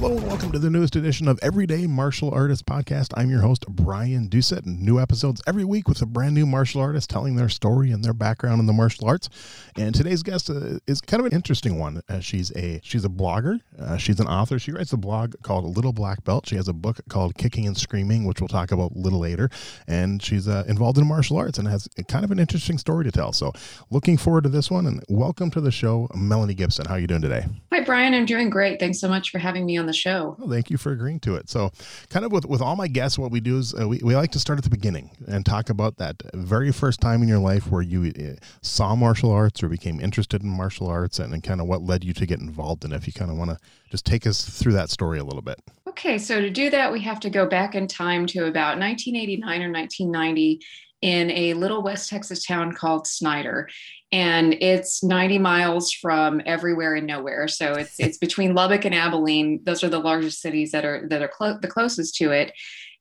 Hello and welcome to the newest edition of Everyday Martial Artist Podcast. I'm your host, Brian Doucette, and new episodes every week with a brand new martial artist telling their story and their background in the martial arts. And today's guest uh, is kind of an interesting one. Uh, she's a she's a blogger. Uh, she's an author. She writes a blog called Little Black Belt. She has a book called Kicking and Screaming, which we'll talk about a little later. And she's uh, involved in martial arts and has kind of an interesting story to tell. So, looking forward to this one. And welcome to the show, Melanie Gibson. How are you doing today? Hi, Brian. I'm doing great. Thanks so much for having me on the show. Well, thank you for agreeing to it. So, kind of with, with all my guests, what we do is uh, we, we like to start at the beginning and talk about that very first time in your life where you uh, saw martial arts or became interested in martial arts and, and kind of what led you to get involved in it. If you kind of want to just take us through that story a little bit. Okay, so to do that, we have to go back in time to about 1989 or 1990 in a little West Texas town called Snyder and it's 90 miles from everywhere and nowhere. So it's it's between Lubbock and Abilene. Those are the largest cities that are that are clo- the closest to it.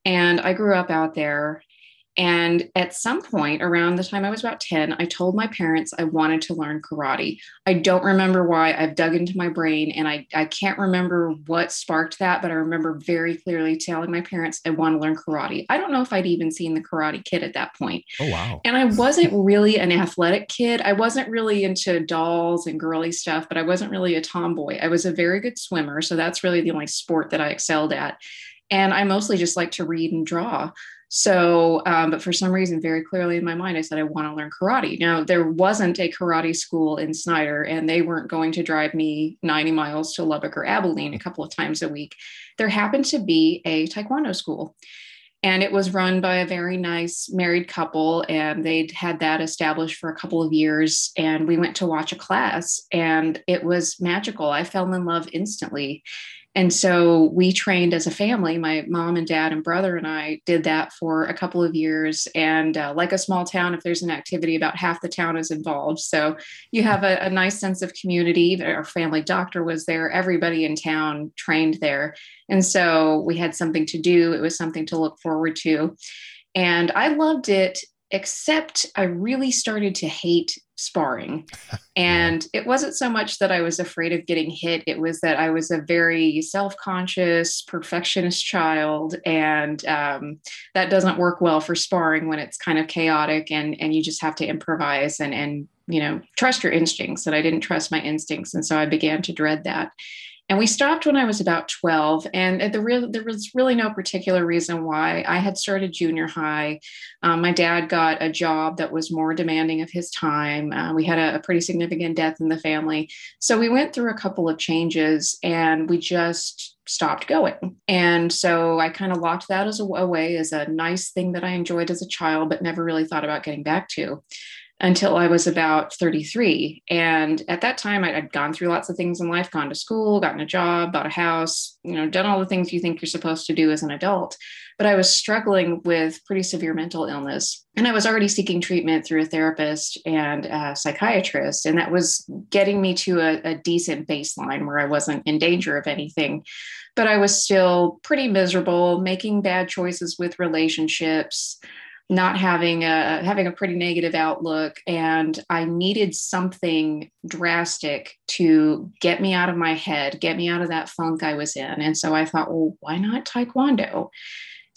And I grew up out there, and at some point around the time I was about 10, I told my parents I wanted to learn karate. I don't remember why. I've dug into my brain and I, I can't remember what sparked that, but I remember very clearly telling my parents I want to learn karate. I don't know if I'd even seen the Karate Kid at that point. Oh, wow. And I wasn't really an athletic kid. I wasn't really into dolls and girly stuff, but I wasn't really a tomboy. I was a very good swimmer. So that's really the only sport that I excelled at. And I mostly just like to read and draw. So, um, but for some reason, very clearly in my mind, I said, I want to learn karate. Now, there wasn't a karate school in Snyder, and they weren't going to drive me 90 miles to Lubbock or Abilene a couple of times a week. There happened to be a Taekwondo school, and it was run by a very nice married couple, and they'd had that established for a couple of years. And we went to watch a class, and it was magical. I fell in love instantly and so we trained as a family. My mom and dad and brother and I did that for a couple of years. And uh, like a small town, if there's an activity, about half the town is involved. So you have a, a nice sense of community. Our family doctor was there, everybody in town trained there. And so we had something to do, it was something to look forward to. And I loved it except I really started to hate sparring. And it wasn't so much that I was afraid of getting hit, it was that I was a very self conscious, perfectionist child. And um, that doesn't work well for sparring when it's kind of chaotic and, and you just have to improvise and, and, you know, trust your instincts. And I didn't trust my instincts. And so I began to dread that. And we stopped when I was about 12. And the real, there was really no particular reason why. I had started junior high. Um, my dad got a job that was more demanding of his time. Uh, we had a, a pretty significant death in the family. So we went through a couple of changes and we just stopped going. And so I kind of locked that as a, away as a nice thing that I enjoyed as a child, but never really thought about getting back to until I was about 33. And at that time, I'd gone through lots of things in life, gone to school, gotten a job, bought a house, you know, done all the things you think you're supposed to do as an adult. But I was struggling with pretty severe mental illness. And I was already seeking treatment through a therapist and a psychiatrist. And that was getting me to a, a decent baseline where I wasn't in danger of anything. But I was still pretty miserable, making bad choices with relationships not having a having a pretty negative outlook. And i needed something drastic to get me out of my head get me out of that funk i was in. And so i thought well why not taekwondo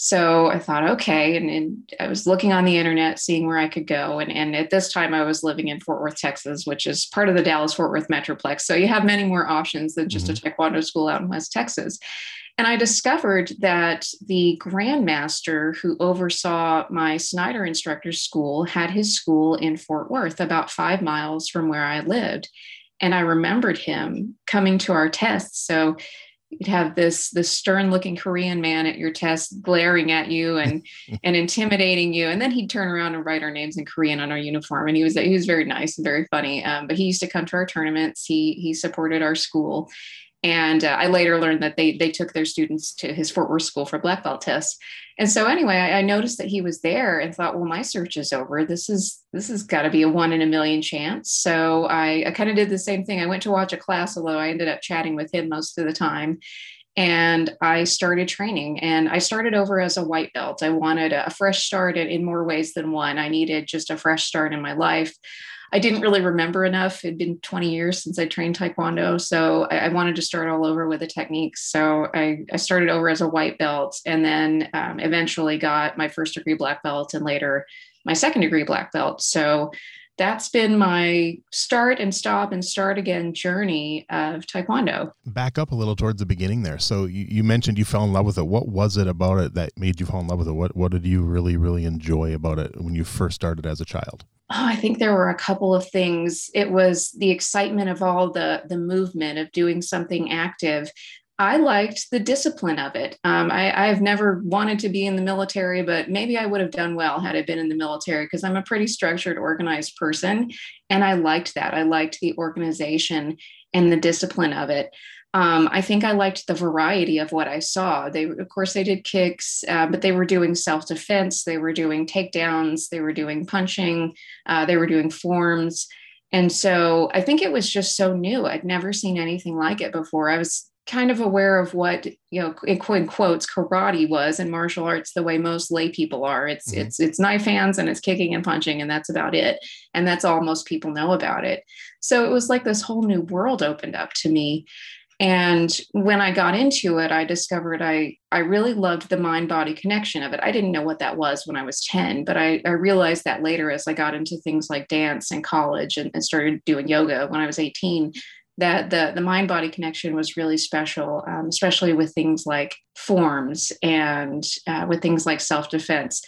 So I thought, okay. And, and, I was looking on the internet, seeing where I could go. And, and at this time, I was living in Fort Worth, Texas, which is part of the Dallas Fort Worth Metroplex. So you have many more options than just mm-hmm. a Taekwondo school out in West Texas. And I discovered that the grandmaster who oversaw my Snyder instructor school had his school in Fort Worth, about five miles from where I lived. And I remembered him coming to our tests. So you'd have this this stern looking korean man at your test glaring at you and and intimidating you. And then he'd turn around and write our names in korean on our uniform. And he was he was very nice and very funny. Um, but he used to come to our tournaments. He he supported our school and uh, I later learned that they they took their students to his Fort Worth school for black belt tests. And so anyway, I, I noticed that he was there and thought, well, my search is over. This is this has got to be a one in a million chance. So I, I kind of did the same thing. I went to watch a class, although I ended up chatting with him most of the time. And I started training and I started over as a white belt. I wanted a fresh start in more ways than one. I needed just a fresh start in my life. I didn't really remember enough. It'd been 20 years since I trained Taekwondo. So I, I wanted to start all over with the techniques. So I, I started over as a white belt and then um, eventually got my first degree black belt and later my second degree black belt. So that's been my start and stop and start again journey of taekwondo back up a little towards the beginning there so you, you, mentioned you fell in love with it what was it about it that made you fall in love with it what, what did you really really enjoy about it when you first started as a child Oh, I think there were a couple of things. It was the excitement of all the the movement of doing something active. I liked the discipline of it. Um, I, have never wanted to be in the military, but maybe I would have done well had I been in the military because I'm a pretty structured, organized person. And I liked that. I liked the organization and the discipline of it um, I think I liked the variety of what I saw. They, of course, they did kicks, uh, but they were doing self defense, they were doing takedowns, they were doing punching, uh, they were doing forms. And so I think it was just so new. I'd never seen anything like it before. I was kind of aware of what you know in quotes karate was and martial arts the way most lay people are it's mm-hmm. it's it's knife hands and it's kicking and punching and that's about it and that's all most people know about it so it was like this whole new world opened up to me and when I got into it, I discovered I, I really loved the mind body connection of it. I didn't know what that was when I was 10, but I, I realized that later as I got into things like dance and college and, and started doing yoga when I was 18 that the, the mind body connection was really special, um, especially with things like forms and uh, with things like self defense.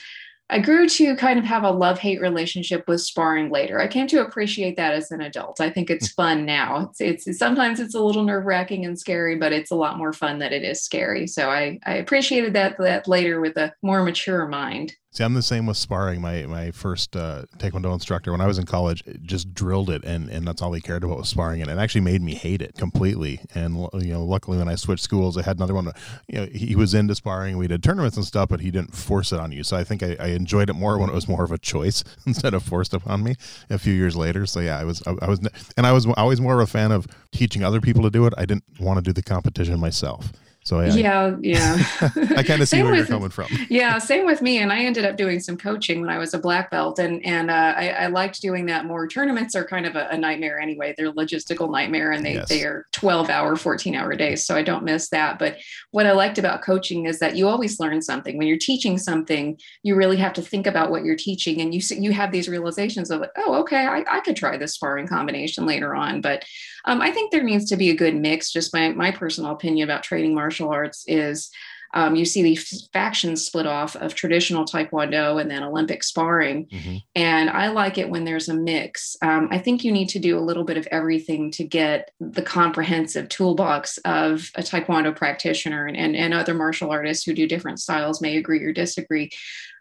I grew to kind of have a love hate relationship with sparring later. I came to appreciate that as an adult. I think it's hmm. fun now. It's, it's sometimes it's a little nerve wracking and scary, but it's a lot more fun that it is scary. So I, I appreciated that that later with a more mature mind. See, I'm the same with sparring. My my first uh, Taekwondo instructor when I was in college just drilled it, and, and that's all he cared about was sparring, and it actually made me hate it completely. And you know, luckily when I switched schools, I had another one. You know, he was into sparring. We did tournaments and stuff, but he didn't force it on you. So I think I, I enjoyed it more when it was more of a choice instead of forced upon me. A few years later, so yeah, I was I, I was, and I was always more of a fan of teaching other people to do it. I didn't want to do the competition myself. So I, yeah, yeah. I kind of see where with, you're coming from. yeah, same with me. And I ended up doing some coaching when I was a black belt, and and uh, I, I, liked doing that more. Tournaments are kind of a, a nightmare anyway. They're a logistical nightmare, and they yes. they are 12 hour, 14 hour days. So I don't miss that. But what I liked about coaching is that you always learn something. When you're teaching something, you really have to think about what you're teaching, and you you have these realizations of like, oh, okay, I, I could try this sparring combination later on. But um, I think there needs to be a good mix. Just my my personal opinion about training martial arts is um, you see these factions split off of traditional taekwondo and then olympic sparring mm-hmm. and i like it when there's a mix um, i think you need to do a little bit of everything to get the comprehensive toolbox of a taekwondo practitioner and, and, and other martial artists who do different styles may agree or disagree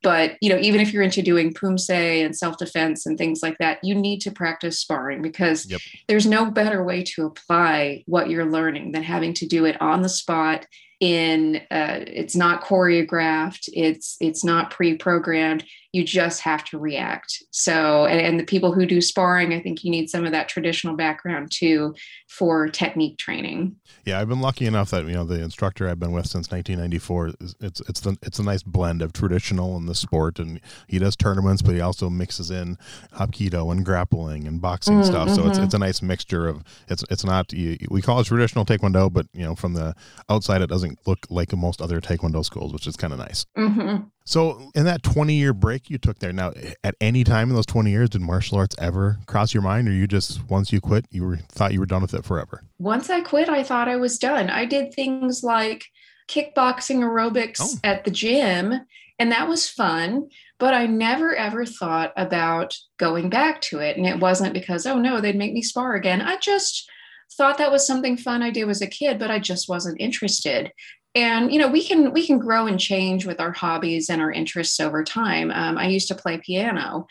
but you know even if you're into doing poomsae and self-defense and things like that you need to practice sparring because yep. there's no better way to apply what you're learning than having to do it on the spot in uh, it's not choreographed it's it's not pre-programmed you just have to react. So, and, and, the people who do sparring, I think you need some of that traditional background too for technique training. Yeah, I've been lucky enough that you know the instructor I've been with since 1994. It's it's the it's a nice blend of traditional and the sport, and he does tournaments, but he also mixes in hapkido and grappling and boxing mm, stuff. So mm-hmm. it's it's a nice mixture of it's it's not we call it traditional taekwondo, but you know from the outside it doesn't look like most other taekwondo schools, which is kind of nice. Mm-hmm. So, in that 20 year break you took there, now at any time in those 20 years, did martial arts ever cross your mind, or you just once you quit, you were thought you were done with it forever? Once I quit, I thought I was done. I did things like kickboxing aerobics oh. at the gym, and that was fun. But I never ever thought about going back to it. And it wasn't because, oh no, they'd make me spar again. I just thought that was something fun I did as a kid, but I just wasn't interested and you know we can we can grow and change with our hobbies and our interests over time. Um, i used to play piano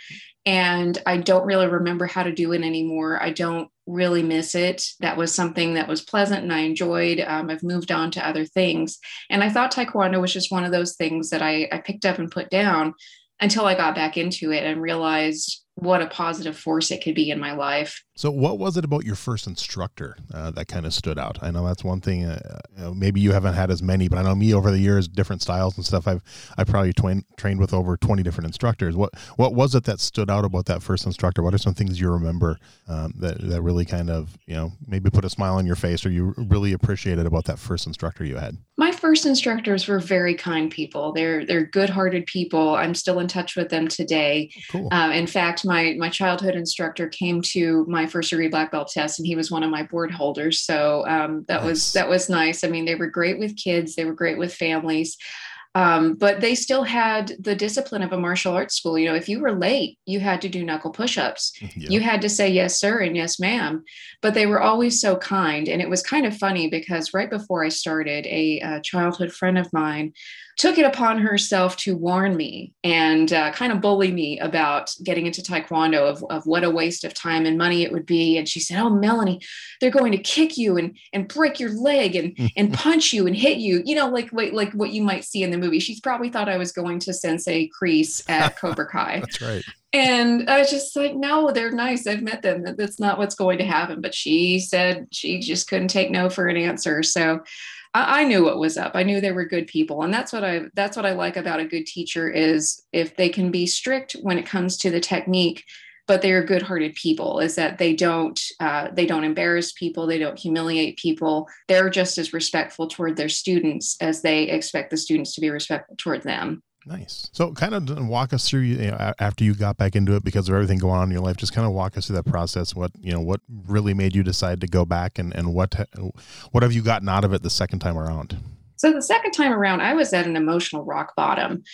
and i don't really remember how to do it anymore. I don't really miss it. That was something that was pleasant and i enjoyed. Um, i've moved on to other things. And i thought taekwondo was just one of those things that I, I picked up and put down until i got back into it and realized what a positive force it could be in my life. So, what was it about your first instructor uh, that kind of stood out? I know that's one thing. Uh, you know, maybe you haven't had as many, but I know me over the years, different styles and stuff. I've I probably twain, trained with over twenty different instructors. What what was it that stood out about that first instructor? What are some things you remember um, that that really kind of you know maybe put a smile on your face, or you really appreciated about that first instructor you had? My first instructors were very kind people. They're they're good hearted people. I'm still in touch with them today. Cool. Uh, in fact, my my childhood instructor came to my first degree black belt test, and he was one of my board holders. So um, that nice. was that was nice. I mean, they were great with kids. They were great with families. Um, but they still had the discipline of a martial arts school. You know, if you were late, you had to do knuckle push-ups. Yep. You had to say yes, sir, and yes, ma'am. But they were always so kind, and it was kind of funny because right before I started, a, a childhood friend of mine took it upon herself to warn me and uh, kind of bully me about getting into taekwondo of, of what a waste of time and money it would be and she said oh melanie they're going to kick you and and break your leg and and punch you and hit you you know like like like what you might see in the movie she's probably thought i was going to sensei Kreese at cobra kai that's right and I was just like, no, they're nice. I've met them. That's not what's going to happen. But she said she just couldn't take no for an answer. So I, I knew what was up. I knew they were good people, and that's what I that's what I like about a good teacher is if they can be strict when it comes to the technique, but they are good-hearted people. Is that they don't uh, they don't embarrass people, they don't humiliate people. They're just as respectful toward their students as they expect the students to be respectful toward them. Nice. So, kind of walk us through you know, after you got back into it because of everything going on in your life. Just kind of walk us through that process. What you know, what really made you decide to go back, and and what what have you gotten out of it the second time around? So the second time around, I was at an emotional rock bottom.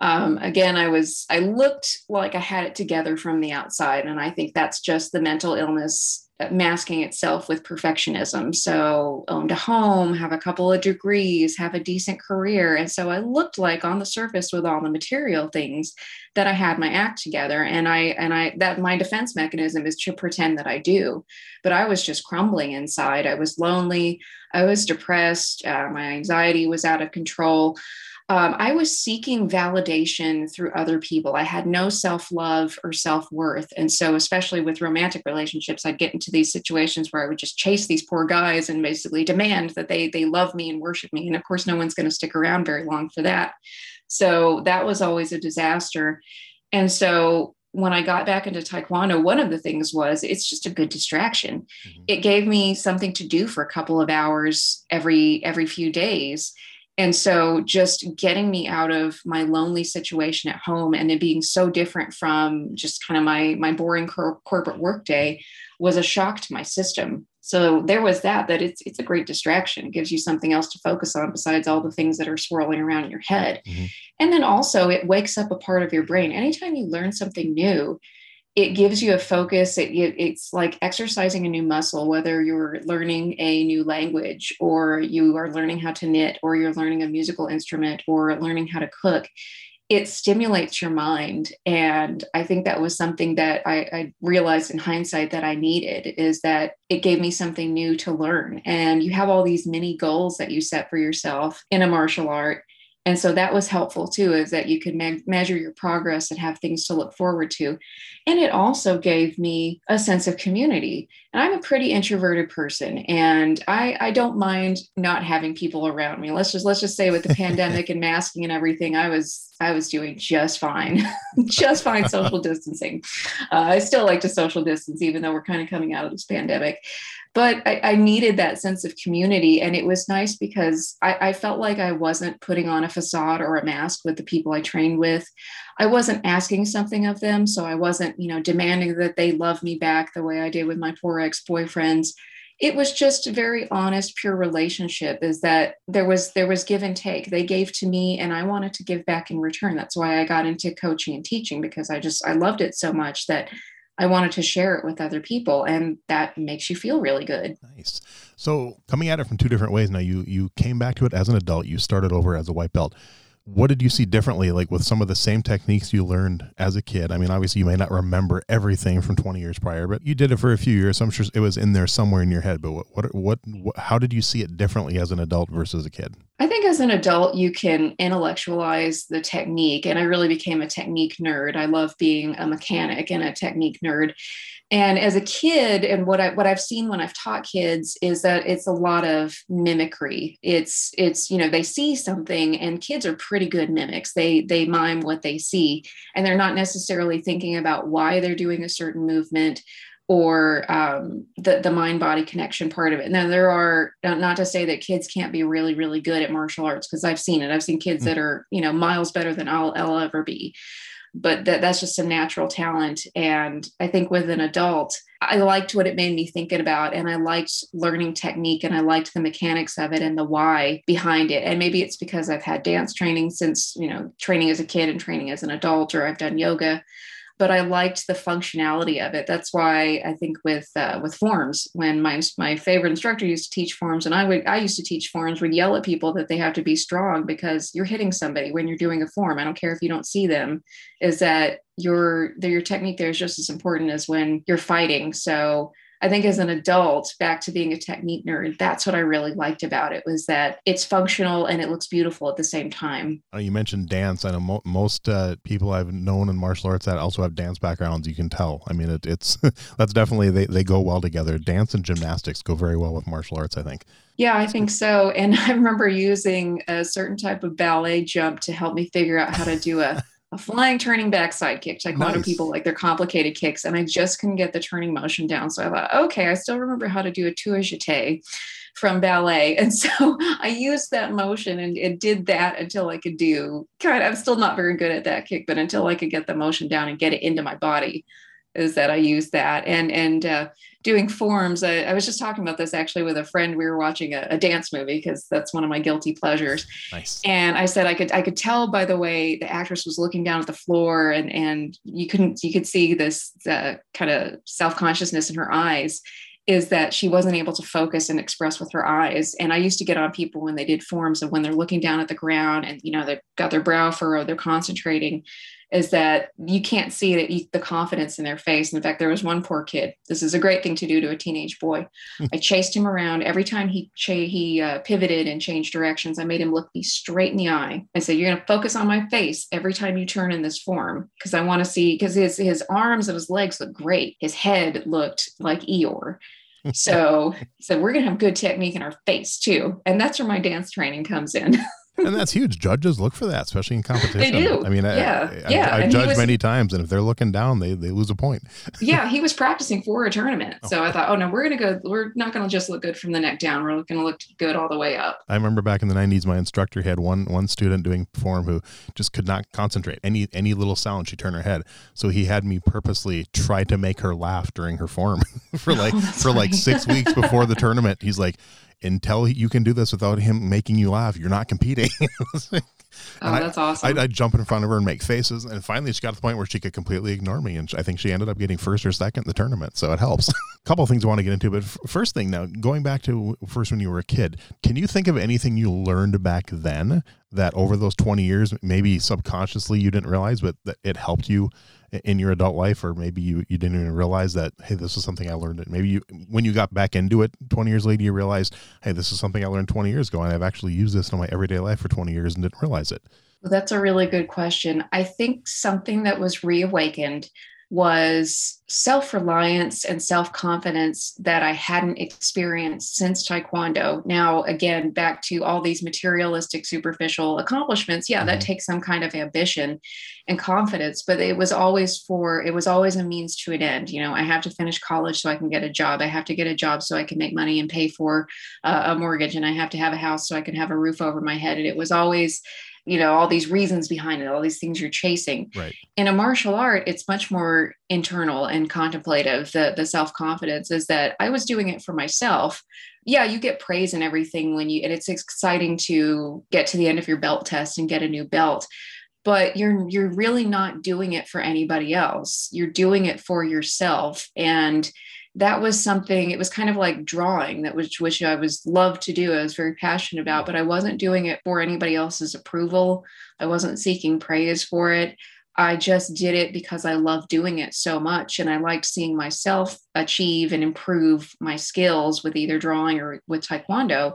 Um, again, I was I looked like I had it together from the outside, and I think that's just the mental illness masking itself with perfectionism. So, owned a home, have a couple of degrees, have a decent career. And so I looked like on the surface with all the material things that I had my act together. And I, and I, that my defense mechanism is to pretend that I do. But I was just crumbling inside. I was lonely. I was depressed. Uh, my anxiety was out of control um, I was seeking validation through other people. I had no self love or self worth. And so, especially with romantic relationships, I'd get into these situations where I would just chase these poor guys and basically demand that they, they love me and worship me. And of course, no one's going to stick around very long for that. So, that was always a disaster. And so, when I got back into Taekwondo, one of the things was it's just a good distraction. Mm-hmm. It gave me something to do for a couple of hours every every few days and so just getting me out of my lonely situation at home and it being so different from just kind of my my boring cor- corporate workday was a shock to my system. So there was that that it's it's a great distraction. It gives you something else to focus on besides all the things that are swirling around in your head. Mm-hmm. and then also it wakes up a part of your brain. Anytime you learn something new it gives you a focus. It, it's like exercising a new muscle whether you're learning a new language or you are learning how to knit or you're learning a musical instrument or learning how to cook. It stimulates your mind. And i think that was something that I, I, realized in hindsight that i needed is that it gave me something new to learn. And you have all these mini goals that you set for yourself in a martial art and so that was helpful too is that you could me- measure your progress and have things to look forward to. And it also gave me a sense of community. And i'm a pretty introverted person and i i don't mind not having people around me. Let's just let's just say with the pandemic and masking and everything i was i was doing just fine just fine social distancing. Uh, i still like to social distance even though we're kind of coming out of this pandemic but I, I, needed that sense of community. And it was nice because I, I, felt like i wasn't putting on a facade or a mask with the people i trained with. I wasn't asking something of them. So i wasn't you know demanding that they love me back the way i did with my poor ex-boyfriends. It was just a very honest pure relationship is that there was there was give and take. They gave to me and i wanted to give back in return. That's why i got into coaching and teaching because i just i loved it so much that I wanted to share it with other people and that makes you feel really good. Nice. So coming at it from two different ways now you you came back to it as an adult, you started over as a white belt what did you see differently like with some of the same techniques you learned as a kid? I mean obviously you may not remember everything from 20 years prior but you did it for a few years. So i'm sure it was in there somewhere in your head but what what, what, what how did you see it differently as an adult versus a kid? I think as an adult you can intellectualize the technique and i really became a technique nerd. I love being a mechanic and a technique nerd and as a kid and what i what i've seen when i've taught kids is that it's a lot of mimicry it's it's you know they see something and kids are pretty good mimics they they mime what they see and they're not necessarily thinking about why they're doing a certain movement or um, the the mind body connection part of it. Now there are not to say that kids can't be really really good at martial arts because I've seen it. I've seen kids mm-hmm. that are you know miles better than I'll, I'll ever be but that, that's just a natural talent. And I think with an adult, I liked what it made me thinking about, and I liked learning technique, and I liked the mechanics of it and the why behind it. And maybe it's because I've had dance training since, you know, training as a kid and training as an adult, or I've done yoga but I liked the functionality of it. That's why I think with uh, with forms, when my my favorite instructor used to teach forms, and I would I used to teach forms, would yell at people that they have to be strong because you're hitting somebody when you're doing a form. I don't care if you don't see them. Is that your your technique there is just as important as when you're fighting. So I think as an adult, back to being a technique nerd, that's what I really liked about it was that it's functional and it looks beautiful at the same time. Uh, you mentioned dance. I know mo- most uh, people I've known in martial arts that also have dance backgrounds. You can tell. I mean, it, it's that's definitely they they go well together. Dance and gymnastics go very well with martial arts. I think. Yeah, I think so. And I remember using a certain type of ballet jump to help me figure out how to do a a flying turning backside kick. Taekwondo nice. A lot of people like their complicated kicks, and I just couldn't get the turning motion down. So I thought, okay, I still remember how to do a tour jeté from ballet, and so I used that motion and it did that until I could do. God, I'm still not very good at that kick, but until I could get the motion down and get it into my body, is that I used that and and uh, doing forms. I, I, was just talking about this actually with a friend. We were watching a, a dance movie because that's one of my guilty pleasures. Nice. And I said I could I could tell by the way the actress was looking down at the floor, and and you couldn't you could see this uh, kind of self consciousness in her eyes. Is that she wasn't able to focus and express with her eyes. And I used to get on people when they did forms and when they're looking down at the ground and you know they've got their brow furrowed, they're concentrating is that you can't see the, the confidence in their face. In fact, there was one poor kid. This is a great thing to do to a teenage boy. I chased him around every time he he uh, pivoted and changed directions. I made him look me straight in the eye. I said, "You're going to focus on my face every time you turn in this form because I want to see." Because his his arms and his legs look great. His head looked like Eeyore. So, so we're going to have good technique in our face too, and that's where my dance training comes in. and that's huge. Judges look for that, especially in competition. They do. I mean, yeah, I, yeah. I, have judged was, many times, and if they're looking down, they they lose a point. yeah, he was practicing for a tournament, oh. so I thought, oh no, we're gonna go. We're not gonna just look good from the neck down. We're gonna look good all the way up. I remember back in the '90s, my instructor had one one student doing form who just could not concentrate. Any any little sound, she turned her head. So he had me purposely try to make her laugh during her form for oh, like oh, for funny. like six weeks before the tournament. He's like until you can do this without him making you laugh, you're not competing. oh, that's I, awesome. I'd, I'd, jump in front of her and make faces. And finally, she got to the point where she could completely ignore me. And I think she ended up getting first or second in the tournament. So it helps. a couple things I want to get into, but first thing now, going back to first when you were a kid, can you think of anything you learned back then that over those 20 years, maybe subconsciously you didn't realize, but that it helped you in your adult life, or maybe you, you didn't even realize that, hey, this is something I learned. It maybe you, when you got back into it 20 years later, you realized, hey, this is something I learned 20 years ago, and I've actually used this in my everyday life for 20 years and didn't realize it. Well, that's a really good question. I think something that was reawakened was self reliance and self confidence that I hadn't experienced since Taekwondo. Now, again, back to all these materialistic, superficial accomplishments. Yeah, that mm-hmm. takes some kind of ambition and confidence, but it was always for, it was always a means to an end. You know, I have to finish college so I can get a job. I have to get a job so I can make money and pay for uh, a mortgage. And I have to have a house so I can have a roof over my head. And it was always, you know all these reasons behind it all these things you're chasing. Right. In a martial art it's much more internal and contemplative. The the self-confidence is that i was doing it for myself. Yeah you get praise and everything when you and it's exciting to get to the end of your belt test and get a new belt but you're you're really not doing it for anybody else. You're doing it for yourself. And that was something it was kind of like drawing that was which i was loved to do i was very passionate about but i wasn't doing it for anybody else's approval. I wasn't seeking praise for it. I just did it because i loved doing it so much and i liked seeing myself achieve and improve my skills with either drawing or with taekwondo.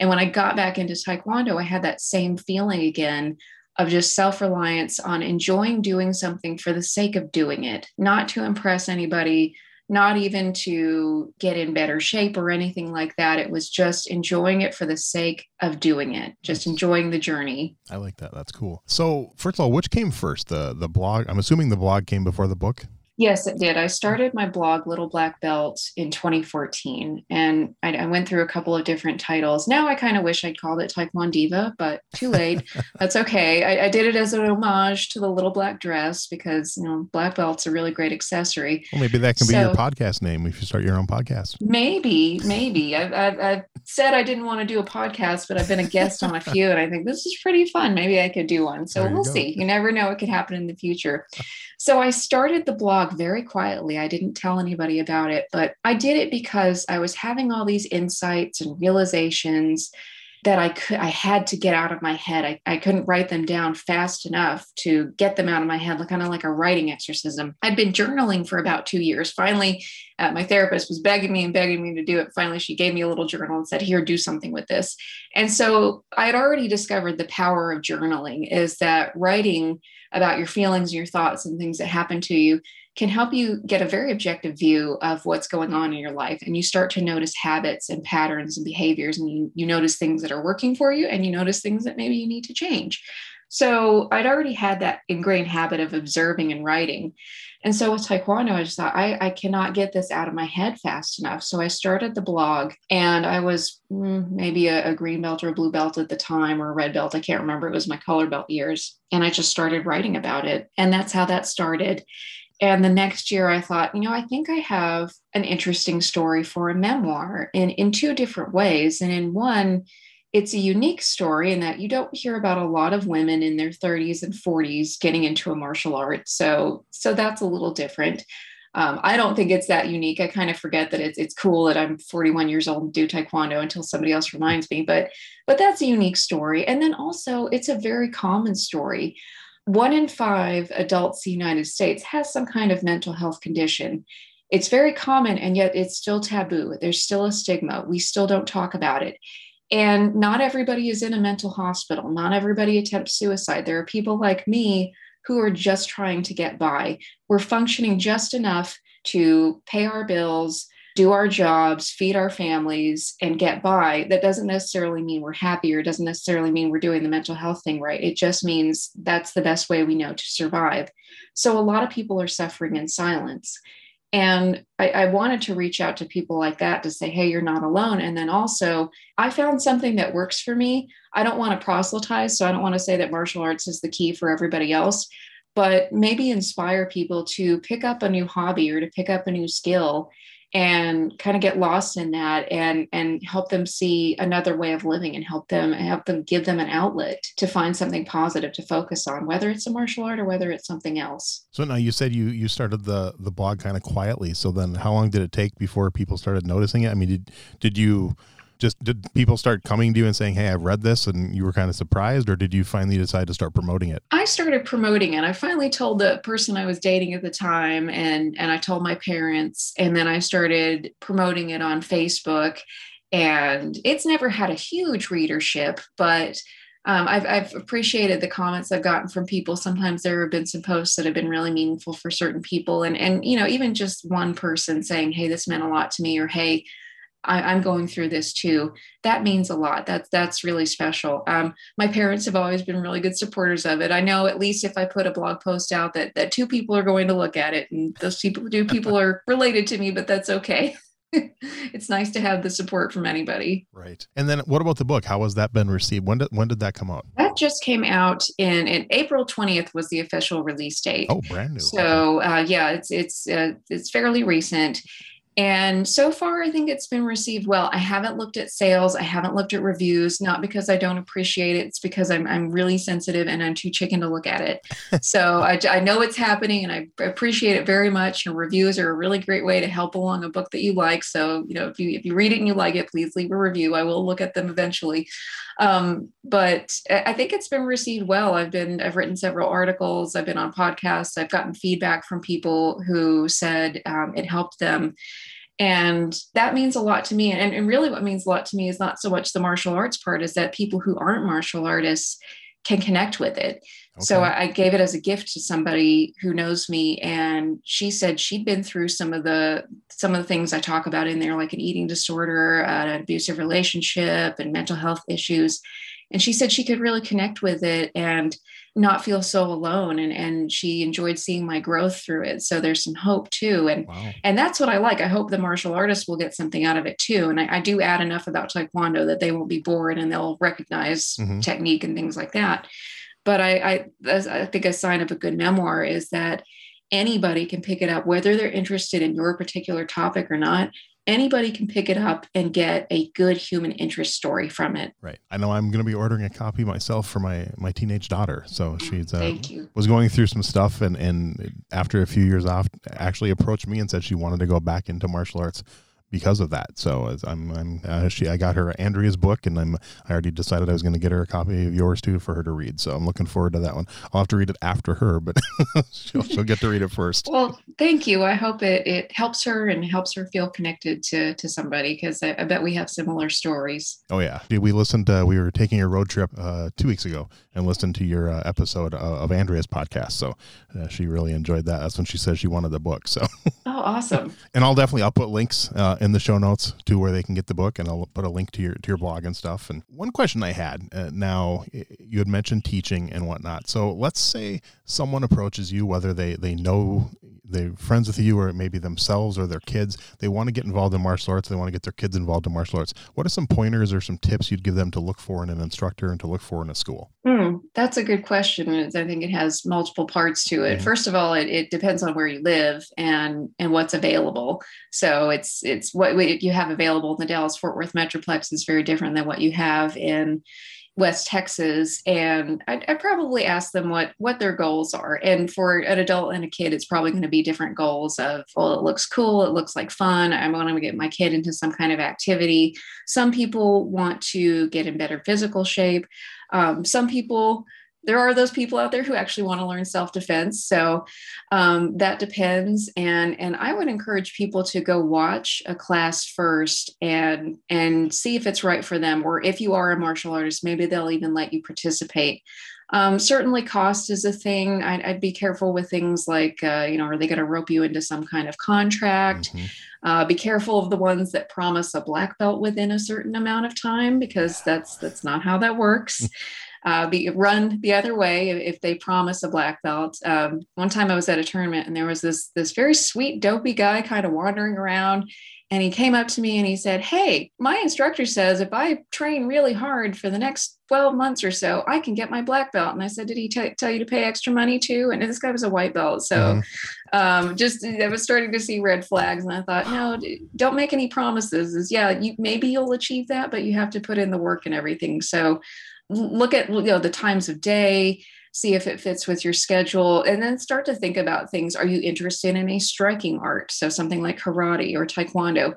And when i got back into taekwondo i had that same feeling again of just self reliance on enjoying doing something for the sake of doing it, not to impress anybody, not even to get in better shape or anything like that. It was just enjoying it for the sake of doing it, just enjoying the journey. I like that. That's cool. So, first of all, which came first? The the blog? I'm assuming the blog came before the book. Yes, it did. I started my blog, Little Black Belt, in 2014, and I, I went through a couple of different titles. Now I kind of wish I'd called it Taekwondo Diva, but too late. That's okay. I, I, did it as an homage to the little black dress because you know black belt's a really great accessory. Well, maybe that can so, be your podcast name if you start your own podcast. Maybe, maybe. I've, I've, I've said I didn't want to do a podcast, but I've been a guest on a few, and I think this is pretty fun. Maybe I could do one. So we'll go. see. You never know; it could happen in the future. So I started the blog very quietly. I didn't tell anybody about it, but I did it because I was having all these insights and realizations that I could I had to get out of my head. I, I couldn't write them down fast enough to get them out of my head, like kind of like a writing exorcism. I'd been journaling for about two years. Finally, uh, my therapist was begging me and begging me to do it. Finally, she gave me a little journal and said, "Here, do something with this." And so I had already discovered the power of journaling is that writing about your feelings, your thoughts, and things that happen to you can help you get a very objective view of what's going on in your life. And you start to notice habits and patterns and behaviors, and you, you notice things that are working for you, and you notice things that maybe you need to change. So I'd already had that ingrained habit of observing and writing. And so with Taekwondo, I just thought, I, I cannot get this out of my head fast enough. So I started the blog and I was mm, maybe a, a, green belt or a blue belt at the time or a red belt. I can't remember. It was my color belt years. And I just started writing about it. And that's how that started. And the next year I thought, you know, I think I have an interesting story for a memoir in, in two different ways. And in one, it's a unique story in that you don't hear about a lot of women in their 30s and 40s getting into a martial art. So, so that's a little different. Um, I don't think it's that unique. I kind of forget that it's it's cool that I'm 41 years old and do taekwondo until somebody else reminds me. But but that's a unique story. And then also it's a very common story. One in five adults in the United States has some kind of mental health condition. It's very common, and yet it's still taboo. There's still a stigma. We still don't talk about it. And not everybody is in a mental hospital. Not everybody attempts suicide. There are people like me who are just trying to get by. We're functioning just enough to pay our bills, do our jobs, feed our families, and get by. That doesn't necessarily mean we're happy or doesn't necessarily mean we're doing the mental health thing right. It just means that's the best way we know to survive. So a lot of people are suffering in silence. And I, I, wanted to reach out to people like that to say, hey, you're not alone. And then also, I found something that works for me. I don't want to proselytize, so I don't want to say that martial arts is the key for everybody else, but maybe inspire people to pick up a new hobby or to pick up a new skill and kind of get lost in that and and help them see another way of living and help them help them give them an outlet to find something positive to focus on whether it's a martial art or whether it's something else. So now you said you you started the the blog kind of quietly. So then how long did it take before people started noticing it? I mean did did you just did people start coming to you and saying hey i've read this and you were kind of surprised or did you finally decide to start promoting it? I started promoting it. I finally told the person i was dating at the time and and i told my parents and then i started promoting it on facebook. And it's never had a huge readership but um, I've, I've appreciated the comments I've gotten from people. Sometimes there have been some posts that have been really meaningful for certain people, and and you know even just one person saying, "Hey, this meant a lot to me," or "Hey, I, am going through this too. That means a lot. That's that's really special. Um, my parents have always been really good supporters of it. I know at least if I put a blog post out that that two people are going to look at it, and those people two people are related to me, but that's okay. it's nice to have the support from anybody. Right. And then what about the book? How has that been received? When did when did that come out? That just came out in, in April 20th was the official release date. Oh, brand new. So uh, yeah, it's it's uh, it's fairly recent. And so far, I think it's been received well. I haven't looked at sales. I haven't looked at reviews, not because I don't appreciate it. It's because I'm, I'm really sensitive and I'm too chicken to look at it. so I, I know it's happening and I appreciate it very much. And reviews are a really great way to help along a book that you like. So, you know, if you, if you read it and you like it, please leave a review. I will look at them eventually. Um, but I think it's been received well. I've been, I've written several articles. I've been on podcasts. I've gotten feedback from people who said um, it helped them and that means a lot to me and, and really what means a lot to me is not so much the martial arts part is that people who aren't martial artists can connect with it okay. so I, gave it as a gift to somebody who knows me and she said she'd been through some of the some of the things i talk about in there like an eating disorder uh, an abusive relationship and mental health issues and she said she could really connect with it and not feel so alone and and she enjoyed seeing my growth through it. So there's some hope too. And wow. and that's what i like. I hope the martial artists will get something out of it too. And i, I do add enough about taekwondo that they won't be bored and they'll recognize mm-hmm. technique and things like that. But I, I i think a sign of a good memoir is that anybody can pick it up whether they're interested in your particular topic or not anybody can pick it up and get a good human interest story from it. Right. I know I'm going to be ordering a copy myself for my my teenage daughter. So she's uh, was going through some stuff and and after a few years off actually approached me and said she wanted to go back into martial arts because of that. So I'm, I'm uh, she, I got her Andrea's book, and I'm, I already decided I was going to get her a copy of yours too for her to read. So I'm looking forward to that one. I'll have to read it after her, but she'll, she'll get to read it first. Well, thank you. I hope it, it helps her and helps her feel connected to, to somebody because I, I, bet we have similar stories. Oh yeah. We listened, uh, we were taking a road trip uh, two weeks ago and listened to your uh, episode of, of Andrea's podcast. So uh, she really enjoyed that. That's when she said she wanted the book. So. Oh, awesome. and I'll definitely, I'll put links uh, in the show notes to where they can get the book, and I'll put a link to your to your blog and stuff. And one question I had uh, now, you had mentioned teaching and whatnot. So let's say someone approaches you, whether they they know they're friends with you or maybe themselves or their kids they want to get involved in martial arts they want to get their kids involved in martial arts. What are some pointers or some tips you'd give them to look for in an instructor and to look for in a school? Hmm, that's a good question i think it has multiple parts to it. Mm-hmm. first of all it, it, depends on where you live and and what's available. So it's it's what you have available in the dallas fort worth metroplex is very different than what you have in West Texas, and I, I probably ask them what what their goals are. And for an adult and a kid, it's probably going to be different goals. Of well, it looks cool, it looks like fun. I want to get my kid into some kind of activity. Some people want to get in better physical shape. Um, some people there are those people out there who actually want to learn self-defense so um, that depends and and i would encourage people to go watch a class first and and see if it's right for them or if you are a martial artist maybe they'll even let you participate. Um, certainly cost is a thing. I'd, I'd be careful with things like uh, you know are they going to rope you into some kind of contract? Mm-hmm. uh, be careful of the ones that promise a black belt within a certain amount of time because that's that's not how that works uh, be run the other way if they promise a black belt. Um, one time I was at a tournament and there was this this very sweet dopey guy kind of wandering around and he came up to me and he said, Hey, my instructor says if I train really hard for the next 12 months or so, I can get my black belt. And I said, Did he t- tell you to pay extra money too? And this guy was a white belt. So mm-hmm. um, just, I was starting to see red flags. And I thought, No, don't make any promises. Is yeah, you, maybe you'll achieve that, but you have to put in the work and everything. So look at, you know, the times of day see if it fits with your schedule, and then start to think about things. Are you interested in a striking art? So something like karate or taekwondo.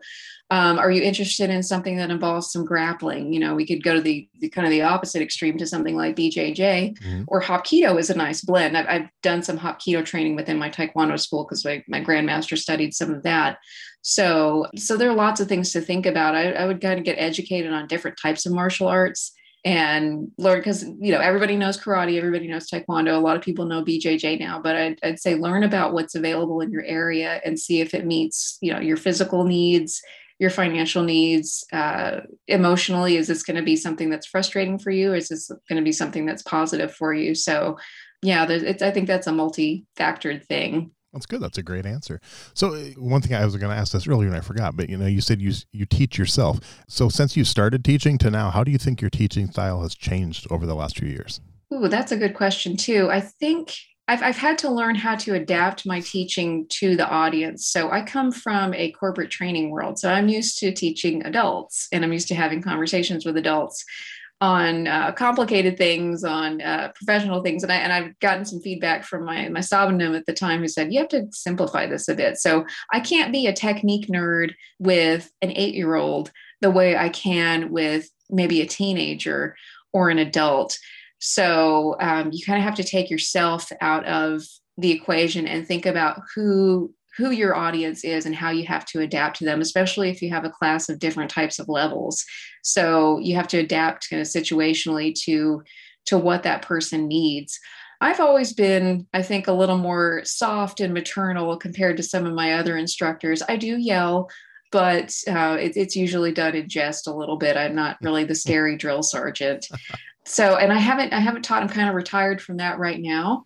Um, are you interested in something that involves some grappling? You know, we could go to the, the kind of the opposite extreme to something like BJJ mm-hmm. or Hapkido is a nice blend. I've, I've done some Hapkido training within my Taekwondo school because my, my grandmaster studied some of that. So, so there are lots of things to think about. I, I would kind of get educated on different types of martial arts and learn because you know everybody knows karate everybody knows taekwondo a lot of people know bjj now but I'd, I'd, say learn about what's available in your area and see if it meets you know your physical needs your financial needs uh, emotionally is this going to be something that's frustrating for you? Or is this going to be something that's positive for you? So yeah it's i think that's a multi-factored thing that's good. That's a great answer. So uh, one thing I was going to ask this earlier and I forgot, but you know, you said you you teach yourself. So since you started teaching to now, how do you think your teaching style has changed over the last few years? Ooh, that's a good question too. I think I've, I've had to learn how to adapt my teaching to the audience. So I come from a corporate training world. So I'm used to teaching adults and I'm used to having conversations with adults on uh, complicated things, on uh, professional things, and I and I've gotten some feedback from my my Sabumnim at the time who said you have to simplify this a bit. So I can't be a technique nerd with an eight year old the way I can with maybe a teenager or an adult. So um, you kind of have to take yourself out of the equation and think about who who your audience is and how you have to adapt to them, especially if you have a class of different types of levels. So you have to adapt kind of situationally to to what that person needs. I've always been, I think, a little more soft and maternal compared to some of my other instructors. I do yell, but uh, it, it's usually done in jest a little bit. I'm not really the scary drill sergeant. So, and I haven't, I haven't taught. I'm kind of retired from that right now,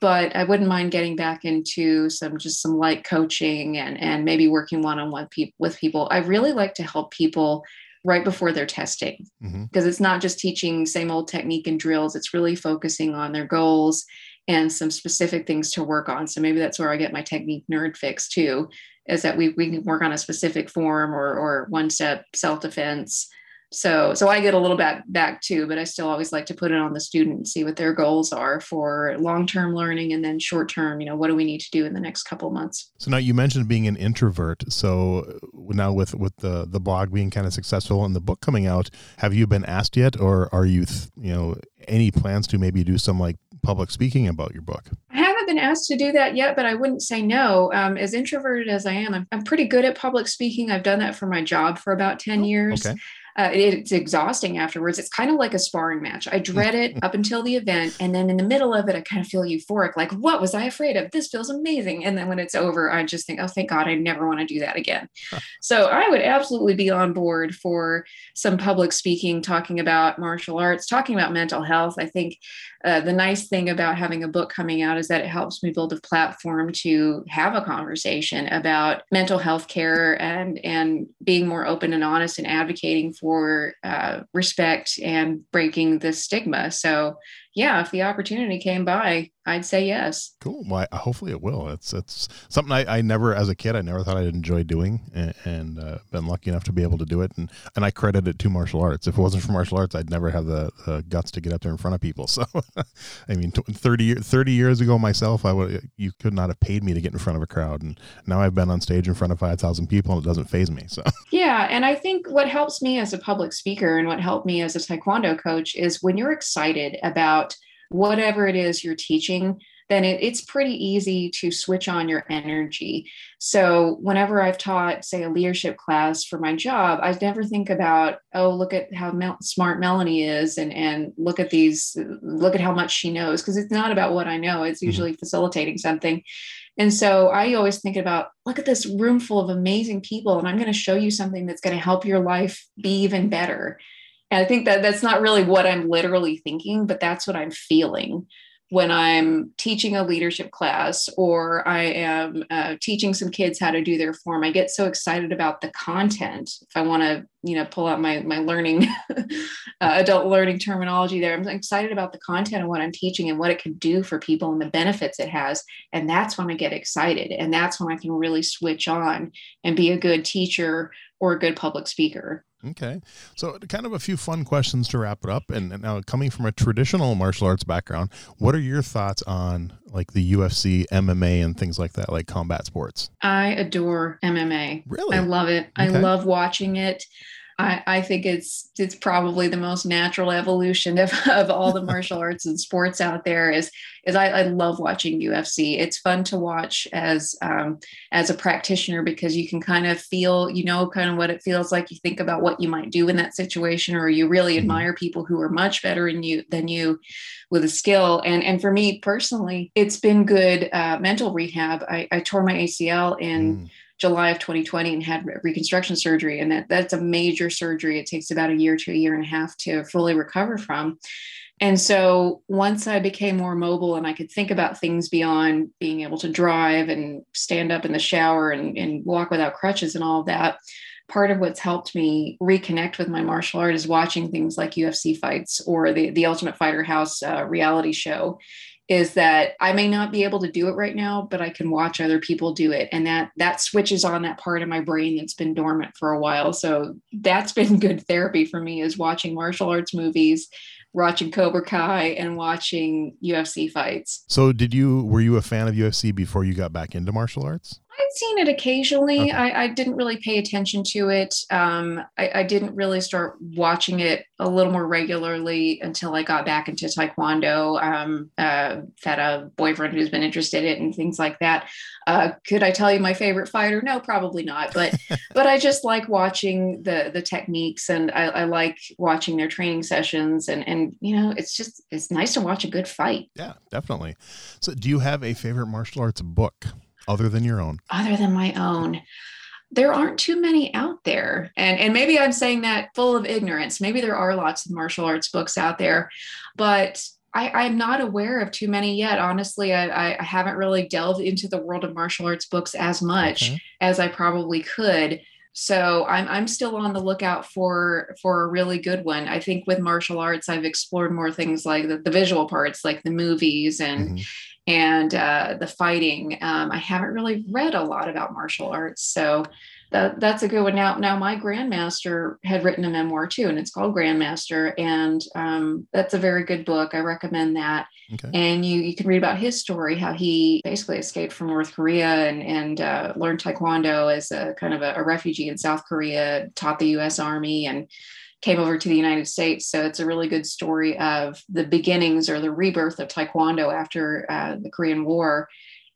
but I wouldn't mind getting back into some just some light coaching and and maybe working one on one with people. I really like to help people right before they're testing because mm-hmm. it's not just teaching same old technique and drills. It's really focusing on their goals and some specific things to work on. So maybe that's where I get my technique nerd fix too, is that we we can work on a specific form or or one step self defense so so i get a little bit back too but i still always like to put it on the student and see what their goals are for long-term learning and then short-term you know what do we need to do in the next couple months. So now you mentioned being an introvert. So now with with the the blog being kind of successful and the book coming out have you been asked yet or are you you know any plans to maybe do some like public speaking about your book? I haven't been asked to do that yet but i wouldn't say no. Um, as introverted as i am I'm, I'm pretty good at public speaking. I've done that for my job for about 10 years. okay uh, it, it's exhausting afterwards. It's kind of like a sparring match. I dread it up until the event. And then in the middle of it, I kind of feel euphoric like, what was I afraid of? This feels amazing. And then when it's over, I just think, oh, thank God, I never want to do that again. so I would absolutely be on board for some public speaking, talking about martial arts, talking about mental health. I think uh, the nice thing about having a book coming out is that it helps me build a platform to have a conversation about mental health care and and being more open and honest and advocating for uh, respect and breaking the stigma. So yeah, if the opportunity came by, I'd say yes. Cool. Well, I, hopefully it will. It's it's something I, I never, as a kid, I never thought I'd enjoy doing, and, and uh, been lucky enough to be able to do it. And and I credit it to martial arts. If it wasn't for martial arts, I'd never have the, the guts to get up there in front of people. So, I mean, 30, 30 years ago myself, I would you could not have paid me to get in front of a crowd, and now I've been on stage in front of five thousand people, and it doesn't faze me. So yeah, and I think what helps me as a public speaker and what helped me as a taekwondo coach is when you're excited about whatever it is you're teaching, then it, it's pretty easy to switch on your energy. So, whenever I've taught, say, a leadership class for my job, I never think about, oh, look at how mel- smart Melanie is, and and look at these, look at how much she knows, because it's not about what I know. It's mm-hmm. usually mm-hmm. facilitating something. And so I always think about, look at this room full of amazing people, and I'm going to show you something that's going to help your life be even better And I think that that's not really what I'm literally thinking, but that's what I'm feeling when I'm teaching a leadership class or I am uh, teaching some kids how to do their form, I get so excited about the content. If I want to, you know, pull out my my learning, uh, adult learning terminology, there, I'm excited about the content of what I'm teaching and what it can do for people and the benefits it has. And that's when I get excited, and that's when I can really switch on and be a good teacher or a good public speaker. Okay. So, kind of a few fun questions to wrap it up. And, and, now, coming from a traditional martial arts background, what are your thoughts on like the UFC, MMA, and things like that, like combat sports? I adore MMA. Really? I love it. Okay. I love watching it. I, I think it's it's probably the most natural evolution of, of all the martial arts and sports out there is is I, I love watching UFC. It's fun to watch as um, as a practitioner because you can kind of feel, you know, kind of what it feels like. You think about what you might do in that situation, or you really mm-hmm. admire people who are much better in you than you with a skill. And and for me personally, it's been good uh, mental rehab. I, I tore my ACL in. Mm July of 2020 and had reconstruction surgery. And that, that's a major surgery. It takes about a year to a year and a half to fully recover from. And so once I became more mobile and I could think about things beyond being able to drive and stand up in the shower and, and walk without crutches and all of that, part of what's helped me reconnect with my martial art is watching things like UFC fights or the, the Ultimate Fighter House uh, reality show is that I may not be able to do it right now, but I can watch other people do it. And that that switches on that part of my brain that's been dormant for a while. So that's been good therapy for me is watching martial arts movies, watching Cobra Kai and watching UFC fights. So did you were you a fan of UFC before you got back into martial arts? I'd seen it occasionally. Okay. I, I, didn't really pay attention to it. Um, I, I, didn't really start watching it a little more regularly until I got back into Taekwondo. Um, uh, had a boyfriend who's been interested in it and things like that. Uh, could I tell you my favorite fighter? No, probably not. But but I just like watching the the techniques and I, I like watching their training sessions and and you know it's just it's nice to watch a good fight. Yeah, definitely. So, do you have a favorite martial arts book? Other than your own? Other than my own. There aren't too many out there. And, and maybe I'm saying that full of ignorance. Maybe there are lots of martial arts books out there, but I, am not aware of too many yet. Honestly, I, I, haven't really delved into the world of martial arts books as much okay. as I probably could. So I'm I'm still on the lookout for for a really good one. I think with martial arts, I've explored more things like the, the visual parts, like the movies and mm-hmm and uh, the fighting. Um, I haven't really read a lot about martial arts, so that, that's a good one. Now, now my grandmaster had written a memoir too, and it's called Grandmaster, and um, that's a very good book. I recommend that. Okay. And you you can read about his story, how he basically escaped from North Korea and and uh, learned Taekwondo as a kind of a, a refugee in South Korea, taught the U.S. Army, and came over to the United States. So it's a really good story of the beginnings or the rebirth of Taekwondo after uh, the Korean War.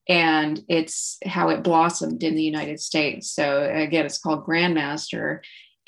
And it's how it blossomed in the United States. So again, it's called Grandmaster.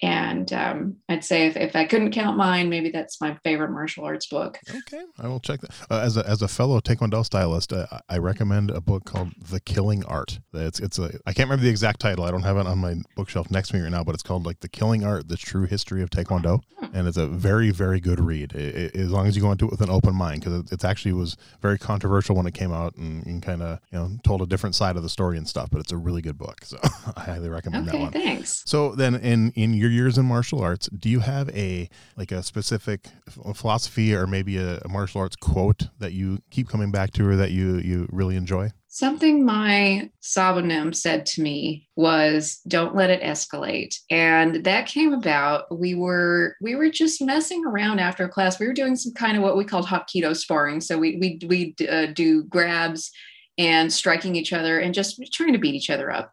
And um, I'd say if, if I couldn't count mine, maybe that's my favorite martial arts book. Okay, I will check that. Uh, as a as a fellow Taekwondo stylist, uh, I recommend a book called The Killing Art. It's it's a I can't remember the exact title. I don't have it on my bookshelf next to me right now, but it's called like The Killing Art: The True History of Taekwondo, hmm. and it's a very very good read. It, it, as long as you go into it with an open mind, because it, it, actually was very controversial when it came out and, and kind of you know told a different side of the story and stuff. But it's a really good book, so I highly recommend okay, that one. Thanks. So then in in your years in martial arts, do you have a like a specific philosophy or maybe a, a martial arts quote that you keep coming back to or that you you really enjoy? Something my Sabumnim said to me was, "Don't let it escalate," and that came about. We were we were just messing around after class. We were doing some kind of what we called hapkido sparring. So we we we uh, do grabs and striking each other and just trying to beat each other up.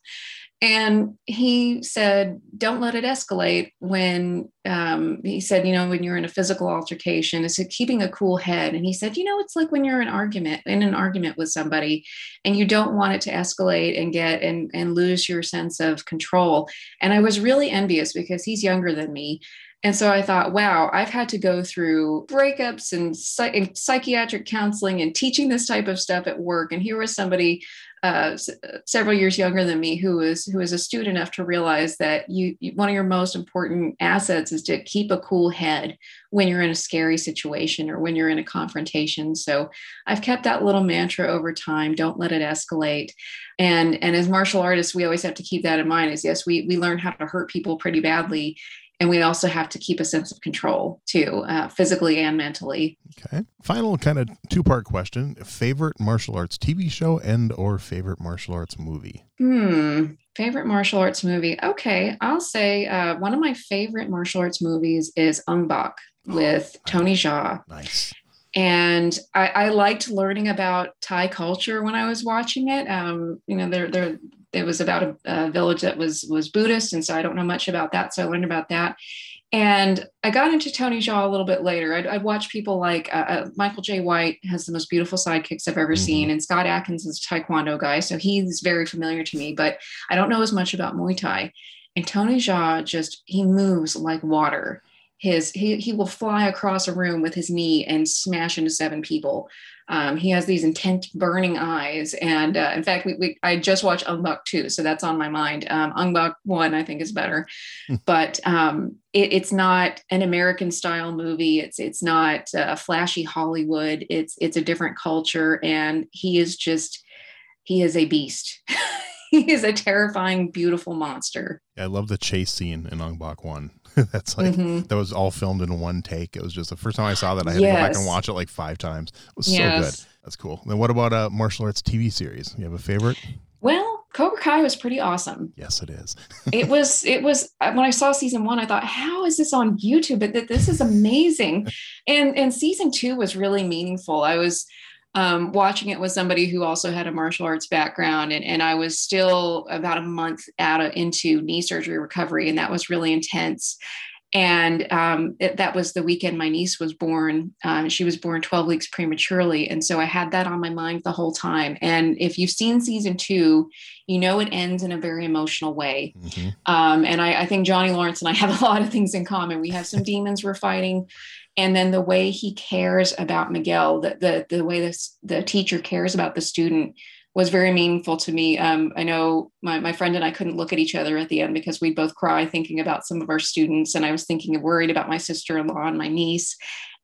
And he said, don't let it escalate when um, he said, you know, when you're in a physical altercation, it's keeping a cool head. And he said, you know, it's like when you're in an argument in an argument with somebody and you don't want it to escalate and get and, and lose your sense of control. And I was really envious because he's younger than me And so I thought, wow, I've had to go through breakups and, and psychiatric counseling and teaching this type of stuff at work. And here was somebody uh, several years younger than me who was who was astute enough to realize that you, you, one of your most important assets is to keep a cool head when you're in a scary situation or when you're in a confrontation. So i've kept that little mantra over time don't let it escalate. And and as martial artists we always have to keep that in mind is yes we we learn how to hurt people pretty badly and we also have to keep a sense of control too uh, physically and mentally. Okay. Final kind of two part question. Favorite martial arts tv show and or favorite martial arts movie? Hmm. Favorite martial arts movie. Okay. I'll say uh, one of my favorite martial arts movies is ong bak with oh, tony jaa. Nice. And I, I, liked learning about Thai culture when I was watching it. Um, you know, there, there, it was about a, a, village that was was Buddhist, and so I don't know much about that. So I learned about that, and I got into Tony Jaa a little bit later. I'd, I'd watch people like uh, uh, Michael Jai White has the most beautiful sidekicks I've ever mm-hmm. seen, and Scott Adkins is a Taekwondo guy, so he's very familiar to me. But I don't know as much about Muay Thai. And Tony Jaa just he moves like water. His he he will fly across a room with his knee and smash into seven people. Um, he has these intense burning eyes. And uh, in fact, we, we, I just watched Bak 2, so that's on my mind. Um, Ong Bak 1, I think, is better. Hmm. but um, it, it's not an American style movie. It's it's not uh, flashy Hollywood. It's it's a different culture. And he is just, he is a beast. he is a terrifying, beautiful monster. I love the chase scene in Bak 1. That's like mm-hmm. that was all filmed in one take. It was just the first time I saw that I had yes. to go back and watch it like five times. It was yes. so good. That's cool. Then what about a martial arts TV series? You have a favorite? Well, Cobra Kai was pretty awesome. Yes, it is. it was. It was when I saw season one, I thought, "How is this on YouTube?" But that this is amazing, and and season two was really meaningful. I was um, watching it with somebody who also had a martial arts background, and, and I was still about a month out of, into knee surgery recovery, and that was really intense. And um, it, that was the weekend my niece was born. Um, she was born 12 weeks prematurely. And so I had that on my mind the whole time. And if you've seen season two, you know it ends in a very emotional way. Mm-hmm. Um, and I, I think Johnny Lawrence and I have a lot of things in common. We have some demons we're fighting and then the way he cares about Miguel, the the, the way this the teacher cares about the student was very meaningful to me. Um, I know my, my friend and I couldn't look at each other at the end because we both cry thinking about some of our students. And I was thinking and worried about my sister-in-law and my niece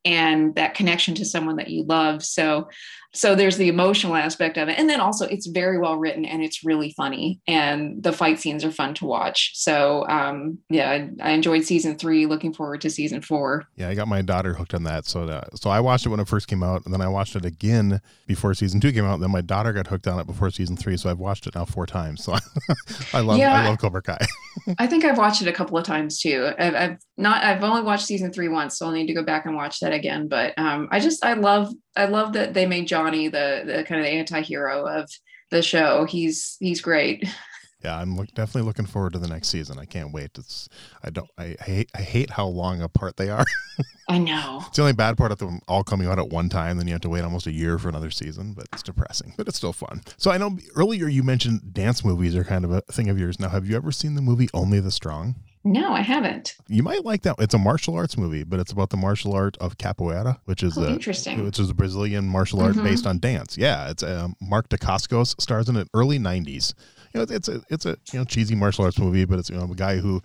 and that connection to someone that you love. So so there's the emotional aspect of it. And then also it's very well written and it's really funny and the fight scenes are fun to watch. So um, yeah I, I, enjoyed season three. Looking forward to season four. Yeah i got my daughter hooked on that. So that, so i watched it when it first came out and then i watched it again before season two came out. And then my daughter got hooked on it before season three. So i've watched it now four times. So i love yeah, i love cobra kai. I think i've watched it a couple of times too. I've, I've, not i've only watched season three once so i'll need to go back and watch that again but um, i just i love I love that they made Johnny the the kind of the anti-hero of the show. He's he's great. Yeah, I'm look, definitely looking forward to the next season. I can't wait. It's I don't I, I hate I hate how long apart they are. I know. It's the only bad part of them all coming out at one time. Then you have to wait almost a year for another season, but it's depressing. But it's still fun. So I know earlier you mentioned dance movies are kind of a thing of yours. Now, have you ever seen the movie Only the Strong? No, I haven't. You might like that. It's a martial arts movie, but it's about the martial art of capoeira, which is oh, a, interesting, which is a Brazilian martial art mm-hmm. based on dance. Yeah, it's um, Mark Dacascos stars in it. Early '90s. You know, it's a it's a you know cheesy martial arts movie, but it's you know a guy who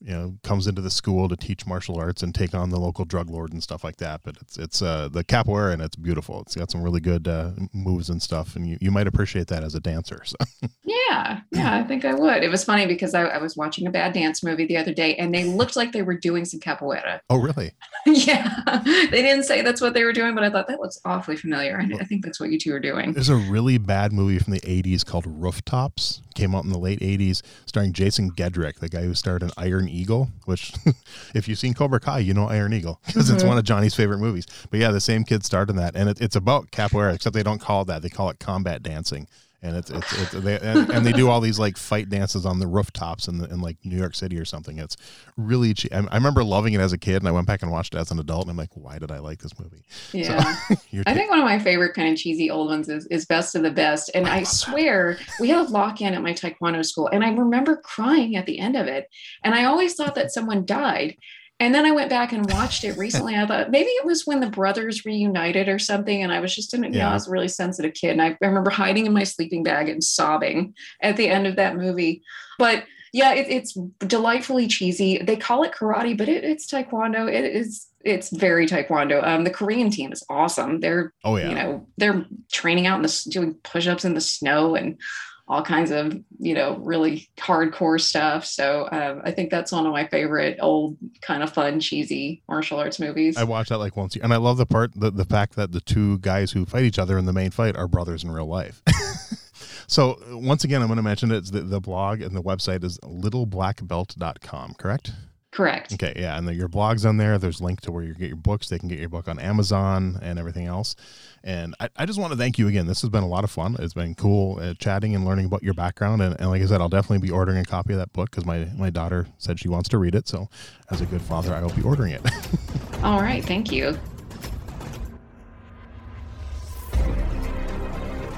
you know comes into the school to teach martial arts and take on the local drug lord and stuff like that. But it's it's uh the capoeira and it's beautiful. It's got some really good uh, moves and stuff. And you, you might appreciate that as a dancer so. Yeah. Yeah i think i would. It was funny because I, I, was watching a bad dance movie the other day and they looked like they were doing some capoeira. Oh really? Yeah. They didn't say that's what they were doing but i thought that looks awfully familiar. I, I think that's what you two are doing. There's a really bad movie from the 80s called rooftops. Came out in the late 80s starring jason gedrick the guy who starred in iron Eagle, which if you've seen Cobra Kai, you know Iron Eagle because mm-hmm. it's one of Johnny's favorite movies. But yeah, the same kid starred in that, and it, it's about capoeira, except they don't call it that; they call it combat dancing and it's it's, it's they, and, and, they do all these like fight dances on the rooftops in, the, in like New York City or something. It's really cheap. I, remember loving it as a kid, and I went back and watched it as an adult, and I'm like, why did I like this movie? Yeah, so, I think one of my favorite kind of cheesy old ones is, is Best of the Best, and I, I swear that. we had a lock in at my Taekwondo school, and I remember crying at the end of it, and I always thought that someone died. And then I went back and watched it recently. I thought maybe it was when the brothers reunited or something. And I was just in, you yeah. know, I was a really sensitive kid. And I, remember hiding in my sleeping bag and sobbing at the end of that movie. But yeah, it, it's delightfully cheesy. They call it karate, but it, it's taekwondo. It is it's very taekwondo. Um, the Korean team is awesome. They're oh yeah, you know, they're training out in the doing push-ups in the snow and all kinds of you know really hardcore stuff. So um, I think that's one of my favorite old kind of fun cheesy martial arts movies. I watched that like once, and I love the part the the fact that the two guys who fight each other in the main fight are brothers in real life. so once again, I'm going to mention it. It's the, the blog and the website is littleblackbelt.com, correct? Correct. Okay, yeah, and the, your blog's on there. There's a link to where you get your books. They can get your book on Amazon and everything else. And I, I just want to thank you again. This has been a lot of fun. It's been cool uh, chatting and learning about your background. And, and, like I said, I'll definitely be ordering a copy of that book because my, my daughter said she wants to read it. So, as a good father, I will be ordering it. All right, thank you.